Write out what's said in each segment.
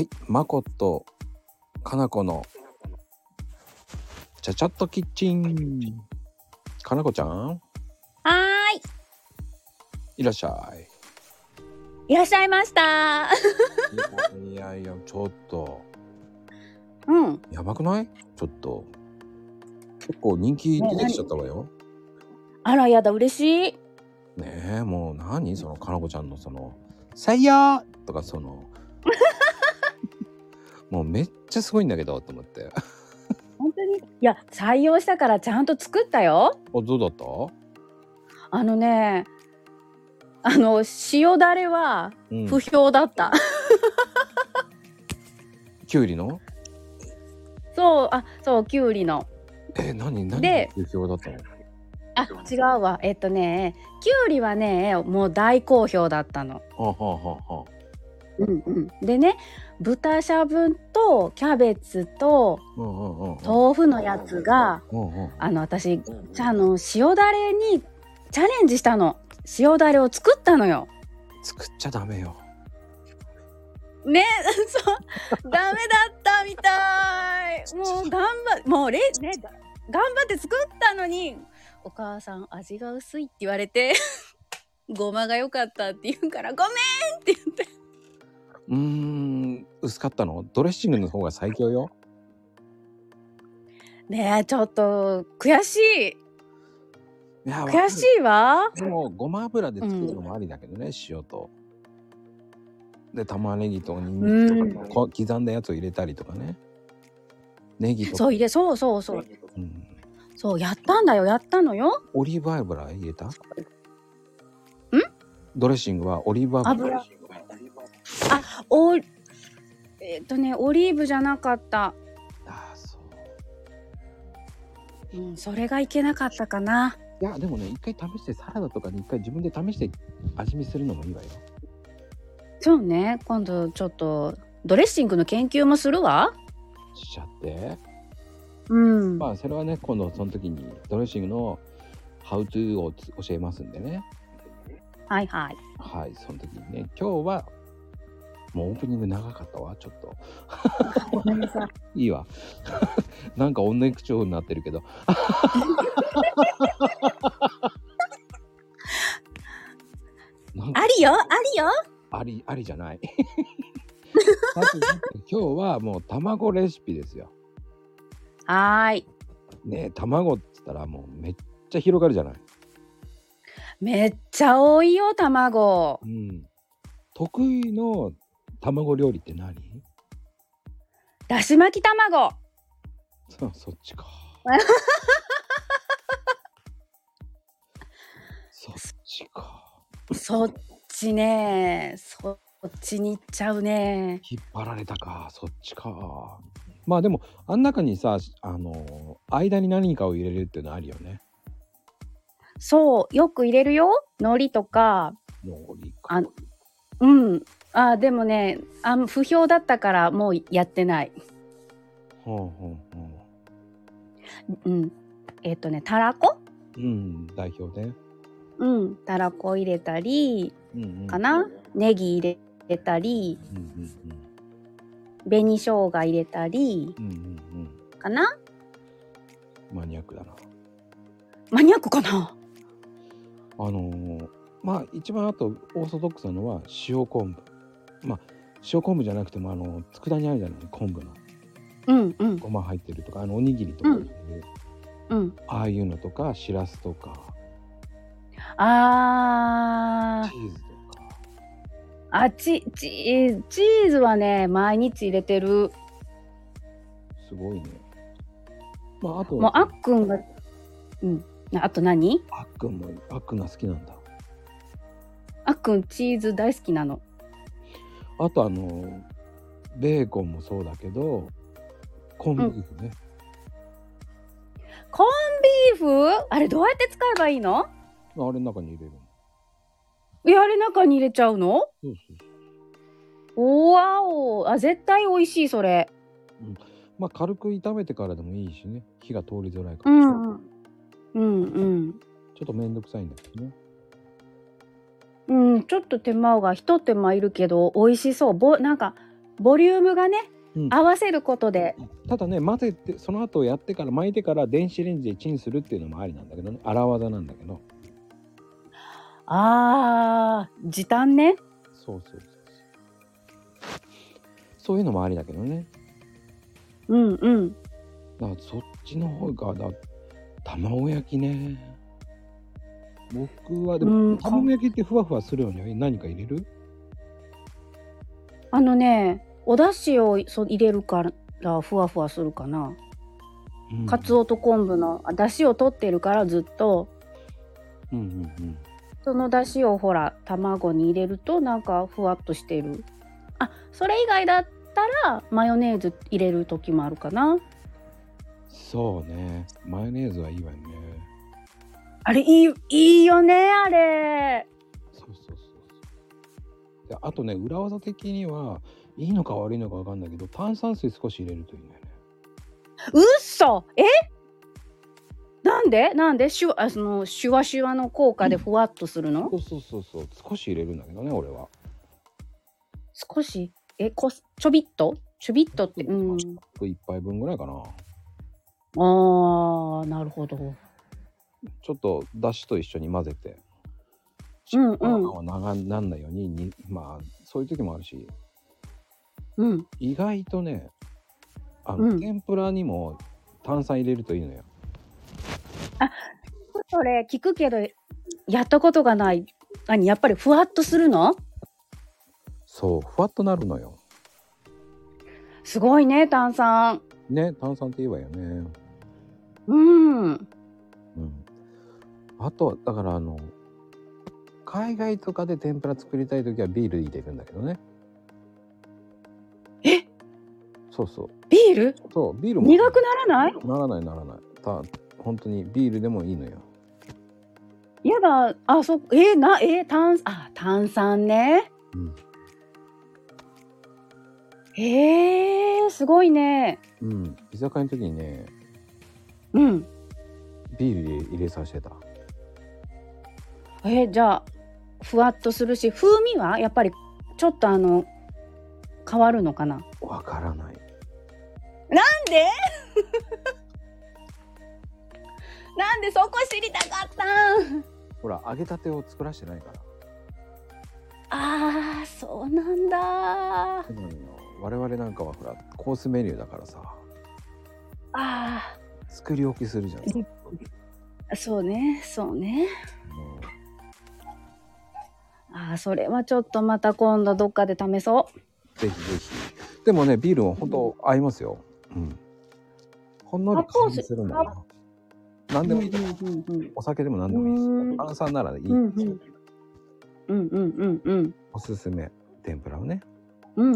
はい、まことかなこのちゃちゃっとキッチン。かなこちゃん、はいらっしゃい。ーい。いらっしゃいました。いやいや、ちょっと、うん。やばくない？ちょっと。結構人気出てきちゃったわよ。あら、やだ、嬉しい。ねえ、もう何？そのかなこちゃんのその、採用とかその、もうめっちゃすごいんだけどと思って。本当に？いや、採用したからちゃんと作ったよ。あ、どうだった？あのね、あの、塩だれはうん不評だった。きゅうりの？そう、あ、そう、きゅうりの。え、何何で不評だったの？あ、違うわ。えっとね、きゅうりはね、もう大好評だったの。はあ、はあはあはあ、うんうん。でね、豚しゃぶとキャベツと。豆腐のやつが、あの、私、ああの、塩だれにチャレンジしたの。塩だれを作ったのよ。作っちゃダメよ。ね、そう、ダメだったみたい。もう頑張もうれね、が頑張って作ったのに、お母さん味が薄いって言われて、ごまが良かったって言うから、ごめんって言って。うーん、薄かったの？ドレッシングの方が最強よ。ねえ、ちょっと悔しい。いや、悔しいわ。い。でも、ごま油で作るのもありだけどね、塩と。で、玉ねぎとニンニクとか、こ刻んだやつを入れたりとかね。ネギとか。そう入れ、そうそうそう。うん、そう、やったんだよ、やったのよ。オリーブ油入れた？ん？ドレッシングはオリーブ油。油お、えっとね、オリーブじゃなかった。ああ、そう。うん、それがいけなかったかな。いや、でもね、一回試して、サラダとかに一回自分で試して味見するのもいいわよ。そうね、今度ちょっとドレッシングの研究もするわ。しちゃって。うん。まあ、それはね、今度その時にドレッシングの How to をつ教えますんでね。はいはい。はい、その時にね、今日は、もうオープニング長かったわ、ちょっと。ごめんなさい。いいわ。なんか女口調になってるけど。ありよ、ありよ。あり、ありじゃない。今日はもう卵レシピですよ。はーい。ねえ卵っつったらもうめっちゃ広がるじゃない。めっちゃ多いよ、卵う。ん。得意の卵料理って何？だし巻き卵。そそっちか。そっちか。そっちね。そっちに行っちゃうね。引っ張られたか。そっちか。まあでもあん中にさあの間に何かを入れるっていうのあるよね。そう、よく入れるよ。海苔とか。もういいか。あうん。あ、でもね、あ不評だったからもうやってない。ほうほうほうん。えっ、とね、たらこ？う。うん代表ね。うん。たらこ入れたり、うんうん。かな？ネギ入れたり、うんうん紅生姜入れたり、うん。うんうんかな。うん。マニアックだな。マニアックかな？あのーまあ一番あとオーソドックスなのは塩昆布。まあ塩昆布じゃなくてもあの佃煮あるじゃない昆布のうんうんごま入ってるとかあのおにぎりとかに入れる、うん。ああいうのとかしらすとかあーチーズとかあチチチーズはね毎日入れてる。すごいね。まああともうあっくんがうん。あと何？あっくんもあっくんが好きなんだ。あっくんチーズ大好きなの。あとあのベーコンもそうだけどコンビーフね、コンビーフ？あれどうやって使えばいいの？あれの中に入れるの。えあれ中に入れちゃうの？そうそうそう。おわおあ絶対美味しいそれ。まあ軽く炒めてからでもいいしね火が通りづらいかうもしれない。んうんうんうん。ちょっとめんどくさいんだけどね。うん、ちょっと手間が一手間いるけど美味しそう。ぼなんかボリュームがね、うん。合わせることで。ただね混ぜてその後やってから巻いてから電子レンジでチンするっていうのもありなんだけどね。荒技なんだけど。あー時短ね。そうそうそうそう。そういうのもありだけどね。うんうん。だからそっちの方がだ卵焼きね僕はでうんも卵焼きってふわふわするよね。何か入れる？あのねお出汁をそ入れるからふわふわするかな、うつおと昆布の出汁を取ってるからずっと。うんうんうん。その出汁をほら卵に入れるとなんかふわっとしてる。あそれ以外だったらマヨネーズ入れる時もあるかな。そうね。マヨネーズはいいわよねあれいいいいよねあれ。そうそうそうそう。であとね裏技的にはいいのか悪いのか分かんないけど炭酸水少し入れるといいんだよね。うっそえ？なんで？なんで？シュあそのシュワシュワの効果でふわっとするの、そうそうそうそう。少し入れるんだけどね俺は。少し？えこすちょびっと？ちょびっとってうん。一杯分ぐらいかな。あーなるほどちょっとだしと一緒に混ぜてうんうは長なんないようににまあそういう時もあるし。うん。意外とねあの、うん。天ぷらにも炭酸入れるといいのよ。それ聞くけどやったことがない。何やっぱりふわっとするの？そうふわっとなるのよ。すごいね炭酸。ね炭酸っていいわよね。うんうんあとだからあの海外とかで天ぷら作りたい時はビール入れるんだけどね。え？そうそう。ビール？そうビールも。苦くならない？ならないならない。た本当にビールでもいいのよ。やだ。あそえなえ炭あ炭酸ね。うん。へえすごいね。うん。居酒屋の時にねうん。ビール入れさせてたえじゃあふわっとするし風味はやっぱりちょっとあの変わるのかな？わからない。なんで？なんでそこ知りたかった？んほら揚げたてを作らしてないから。あーそうなんだ。そうなのよ我々なんかはほらコースメニューだからさ。あ作り置きするじゃん。ーそうねそうねあーそれはちょっとまた今度どっかで試そう。ぜひぜひ。でもねビールも本当合いますよ。うん。ほんのり香りするもんな何でもいい。ううんうんお酒でも何でもいいうん。し炭酸ならいい、うんうんうんうんうん。うんおすすめ天ぷらをね。うん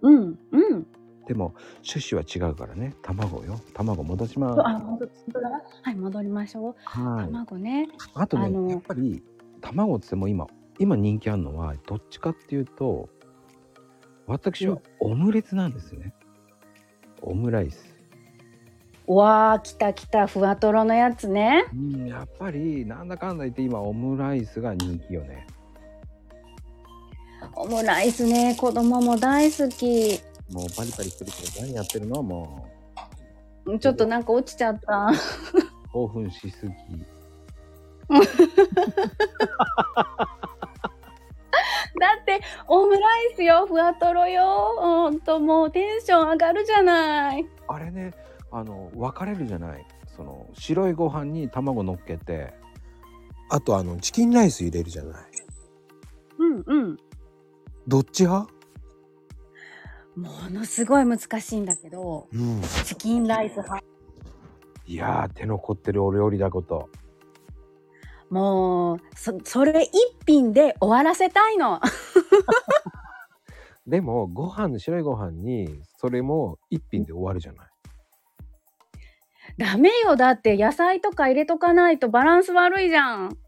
うんうん。でも趣旨は違うからね。卵よ。卵戻します。あ戻はい戻りましょう。はい。卵ね。あとねあのやっぱり卵っても今今人気あるのはどっちかっていうと私はオムレツなんですよね、オムライス。わー来た来たふわとろのやつね。うんやっぱりなんだかんだ言って今オムライスが人気よね。オムライスね子供も大好き。もうパリパリしてるけど何やってるの？もちょっとなんか落ちちゃった。う興奮しすぎ だってオムライスよふわとろよ。ほんともうテンション上がるじゃない。あれねあの分かれるじゃない。その白いご飯に卵乗っけて。あとあのチキンライス入れるじゃない。うんうん。どっち派？ものすごい難しいんだけどうん。チキンライス派。いやー手の凝ってるお料理だこともうそそれ一品で終わらせたいの。でもご飯白いご飯にそれも一品で終わるじゃない。ダメよ。だって野菜とか入れとかないとバランス悪いじゃん。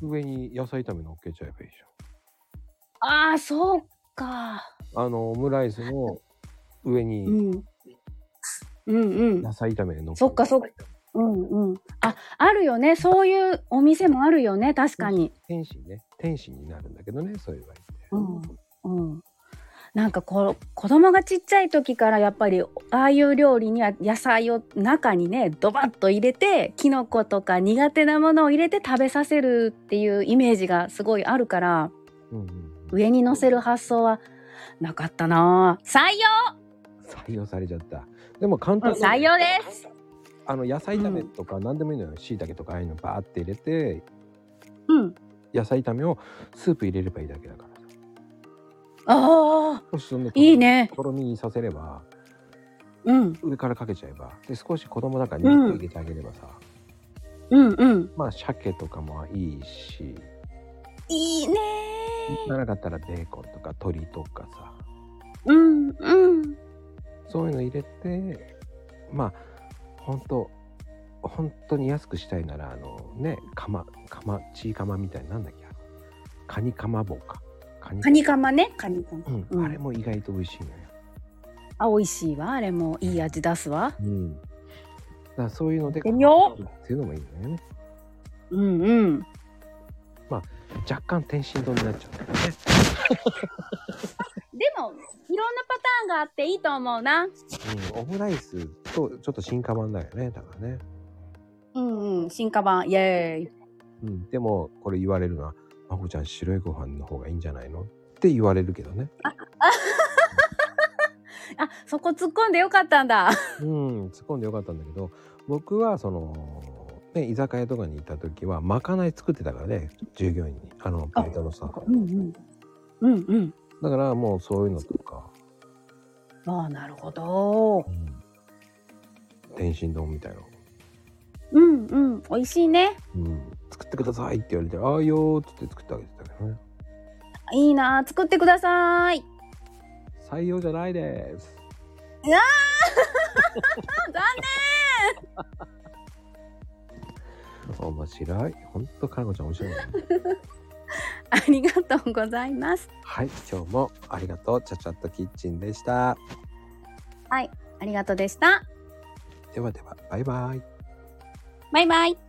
上に野菜炒め乗っけちゃえばいいじあーそうか。ゃんあのオムライスの上うにん。うんうん。野菜炒め乗っけそっかそっかうんうん。ああるよね。そういうお店もあるよね。確かに。天使ね。天使になるんだけどね。そういう場合って。うんうん。なんかこう子供がちっちゃい時からやっぱりああいう料理には野菜を中にねドバッと入れてきのことか苦手なものを入れて食べさせるっていうイメージがすごいあるからうんうん上に乗せる発想はなかったなぁ。採採用されちゃった。でも簡用単な採用ですあの野菜炒めとか何でもいいのよ。椎茸とかああいうのバーって入れて、うん。野菜炒めをスープ入れればいいだけだから。ああ。少しそいいね。とろみにさせれば、うん。上からかけちゃえば。で、少し子供だから肉入れてあげればさ。うんうん。まあ、鮭とかもいいし、いいね。なかったらベーコンとか鶏とかさ、うんうん。そういうの入れて、まあ、ほんと、本当に安くしたいなら、あのね、釜、釜、チー釜みたいな、なんだっけ、カニかまぼうか。カニカニカマね？カニカマうん、うんあれも意外と美味しいのよ。あ美味しいわあれもいい味出すわうん。だからそういうので、やってみようっていうのもいいのよね。うんうん若干天津丼になっちゃうんだよね。でもいろんなパターンがあっていいと思うな。うん、オムライスとちょっと進化版だよね、だからね。うんうん進化版イエーイうん、でもこれ言われるのは「まこちゃん白いご飯の方がいいんじゃないの?」って言われるけどね。あそこ突っ込んでよかったんだ。うん、突っ込んでよかったんだけど僕はその、ね、居酒屋とかに行った時はまかない作ってたからね従業員に。あのバイトのスタッフうんうん。うんうんだからもうそういうのとか、ああなるほど。うん、天津丼みたいな、うんうん美味しいね。うん、作ってくださいって言われて「ああよ」っつって作ってあげてたけどね。いいな作ってください。採用じゃないです。残面白い。ほんとかなこちゃん面白いねありがとうございます。はい今日もありがとう。チャチャットキッチンでした。ありがとうでした。ではではバイバイ。バイバイ